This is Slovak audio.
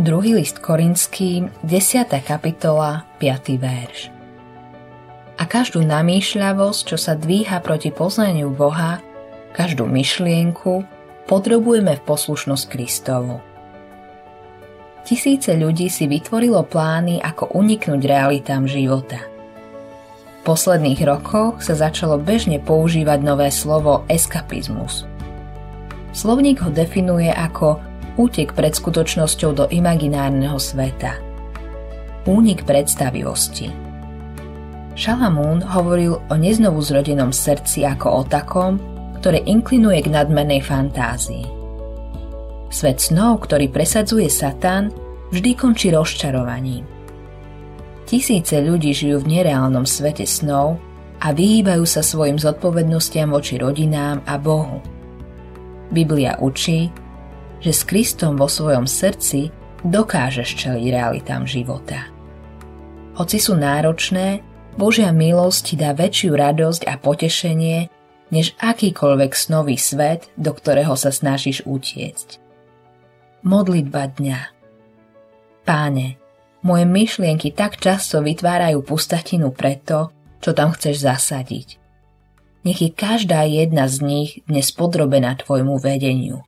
Druhý list Korinským, 10. kapitola, 5. verš. A každú namýšľavosť, čo sa dvíha proti poznaniu Boha, každú myšlienku, podrobujeme v poslušnosť Kristovu. Tisíce ľudí si vytvorilo plány, ako uniknúť realitám života. V posledných rokoch sa začalo bežne používať nové slovo eskapizmus. Slovník ho definuje ako útek pred skutočnosťou do imaginárneho sveta. Únik predstavivosti. Šalamún hovoril o neznovu zrodenom srdci ako o takom, ktoré inklinuje k nadmernej fantázii. Svet snov, ktorý presadzuje Satan, vždy končí rozčarovaním. Tisíce ľudí žijú v nereálnom svete snov a vyhýbajú sa svojim zodpovednostiam voči rodinám a Bohu. Biblia učí, že s Kristom vo svojom srdci dokážeš čeliť realitám života. Hoci sú náročné, Božia milosť ti dá väčšiu radosť a potešenie, než akýkoľvek snový svet, do ktorého sa snažíš utiecť. Modlitba dňa Páne, moje myšlienky tak často vytvárajú pustatinu preto, čo tam chceš zasadiť. Nech je každá jedna z nich dnes podrobená tvojmu vedeniu.